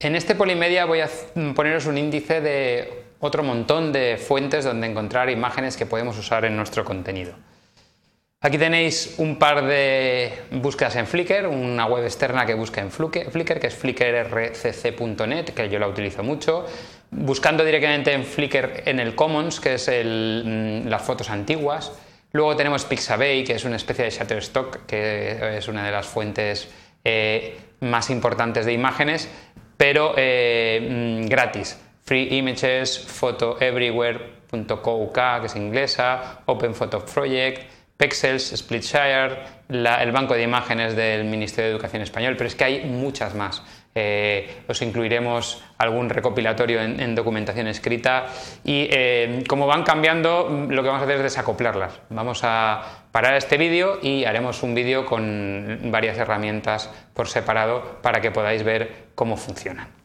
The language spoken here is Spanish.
En este Polimedia voy a poneros un índice de otro montón de fuentes donde encontrar imágenes que podemos usar en nuestro contenido. Aquí tenéis un par de búsquedas en Flickr, una web externa que busca en Flickr, que es flickrcc.net, que yo la utilizo mucho. Buscando directamente en Flickr en el Commons, que es mm, las fotos antiguas. Luego tenemos Pixabay, que es una especie de Shutterstock, que es una de las fuentes eh, más importantes de imágenes, pero eh, mm, gratis. Free Images, photoeverywhere.co.uk, que es inglesa, Open Photo Project, Pexels, Splitshire, el banco de imágenes del Ministerio de Educación Español, pero es que hay muchas más. Eh, os incluiremos algún recopilatorio en, documentación escrita y eh, como van cambiando, lo que vamos a hacer es desacoplarlas. Vamos a parar este vídeo y haremos un vídeo con varias herramientas por separado para que podáis ver cómo funcionan.